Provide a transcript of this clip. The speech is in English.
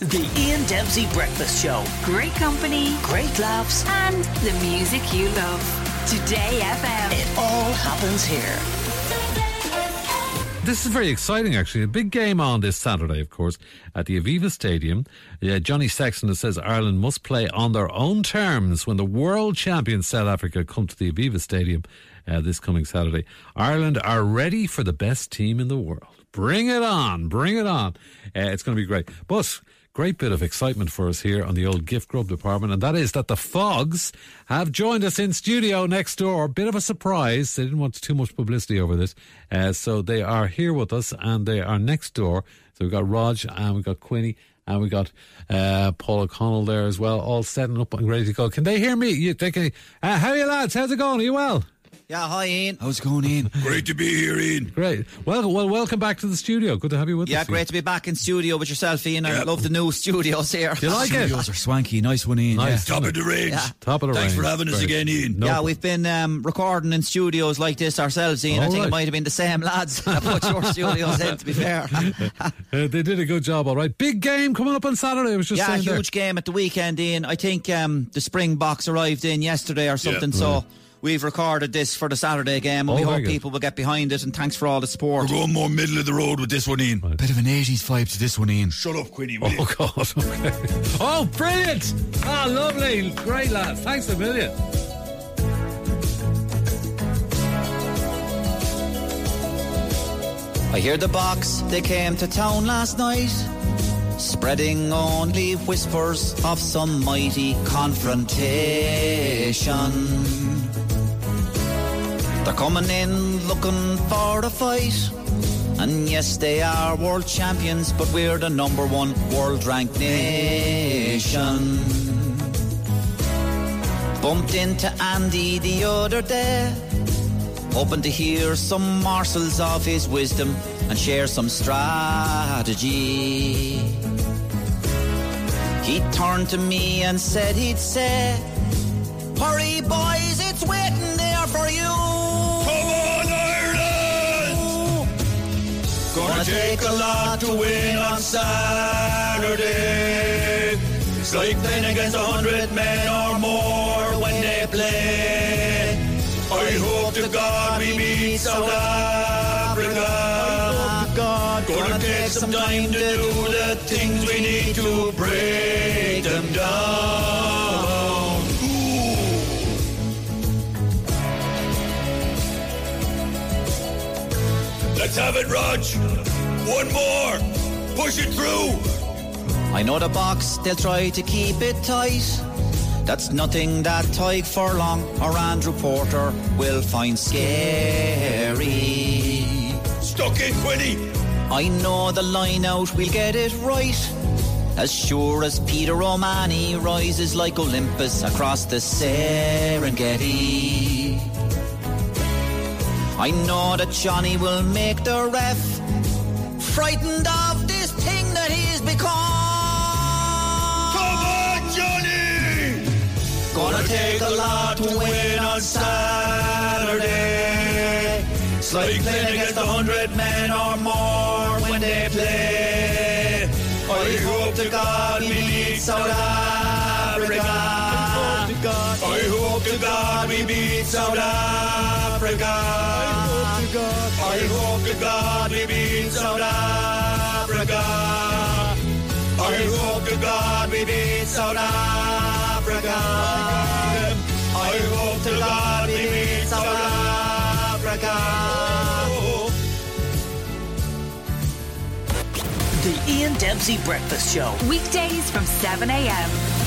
The Ian Dempsey Breakfast Show. Great company, Great laughs. and the music you love. Today FM. It all happens here. This is very exciting, actually. A big game on this Saturday, of course, at the Aviva Stadium. Yeah, Johnny Sexton says Ireland must play on their own terms when the world champion South Africa come to the Aviva Stadium uh, this coming Saturday. Ireland are ready for the best team in the world. Bring it on, bring it on. Uh, it's going to be great. But great bit of excitement for us here on the old gift grub department, and that is that the Fogs have joined us in studio next door. Bit of a surprise. They didn't want too much publicity over this. Uh, so they are here with us and they are next door. So we've got Rog and we've got Quinny and we've got uh, Paul O'Connell there as well, all setting up and ready to go. Can they hear me? You, they can, uh, how are you lads? How's it going? Are you well? Yeah, hi Ian. How's it going, Ian? Great to be here, Ian. Great. Well, well, welcome back to the studio. Good to have you with Yeah, us. Yeah, great to be back in studio with yourself, Ian. I Yeah. love the new studios here. Do you like it? Studios are swanky. Nice one, Ian. Nice. Yeah. Top of the range. Yeah. Top of the Thanks range. Thanks for having us again, Ian. No yeah, we've been um, recording in studios like this ourselves, Ian. I think right. it might have been the same lads that put your studios in, to be fair. Uh, they did a good job, all right. Big game coming up on Saturday. I was just yeah, saying there. huge game at the weekend, Ian. I think um, the Springboks arrived in yesterday or something, so we've recorded this for the Saturday game, and Oh, we hope good. people will get behind it, and thanks for all the support. We're going more middle of the road with this one, Ian. Bit of an 80s vibe to this one, Ian. Shut up, Quinny. will you? Oh, God. Okay. Oh, brilliant. Ah, lovely. Great, lads. Thanks a million. I hear the Boks, they came to town last night, spreading only whispers of some mighty confrontation. They're coming in looking for a fight. And yes, they are world champions, but we're the number one world ranked nation. Bumped into Andy the other day, hoping to hear some morsels of his wisdom and share some strategy. He turned to me and said he'd say, take to win on Saturday. It's like playing against a hundred men or more when they play. I hope to God we beat South Africa. Gonna take some time to do the things we need to break them down. Let's have it, Rog. One more. Push it through. I know the Boks, they'll try to keep it tight. That's nothing that Tadhg Furlong or Andrew Porter will find scary. Stuck in, Quinny. I know the line out, we'll get it right. As sure as Peter O'Mahony rises like Olympus across the Serengeti. I know that Johnny will make the ref frightened of this thing that he's become. Come on, Johnny. Gonna take a lot to win on Saturday. It's like playing against a hundred men or more when they play. I hope to God we beat South Africa. I hope to God we beat South Africa. I hope to God we beat South Africa. I hope to God we beat South Africa. I hope to God we beat South Africa. The Ian Dempsey Breakfast Show. Weekdays from 7 a.m.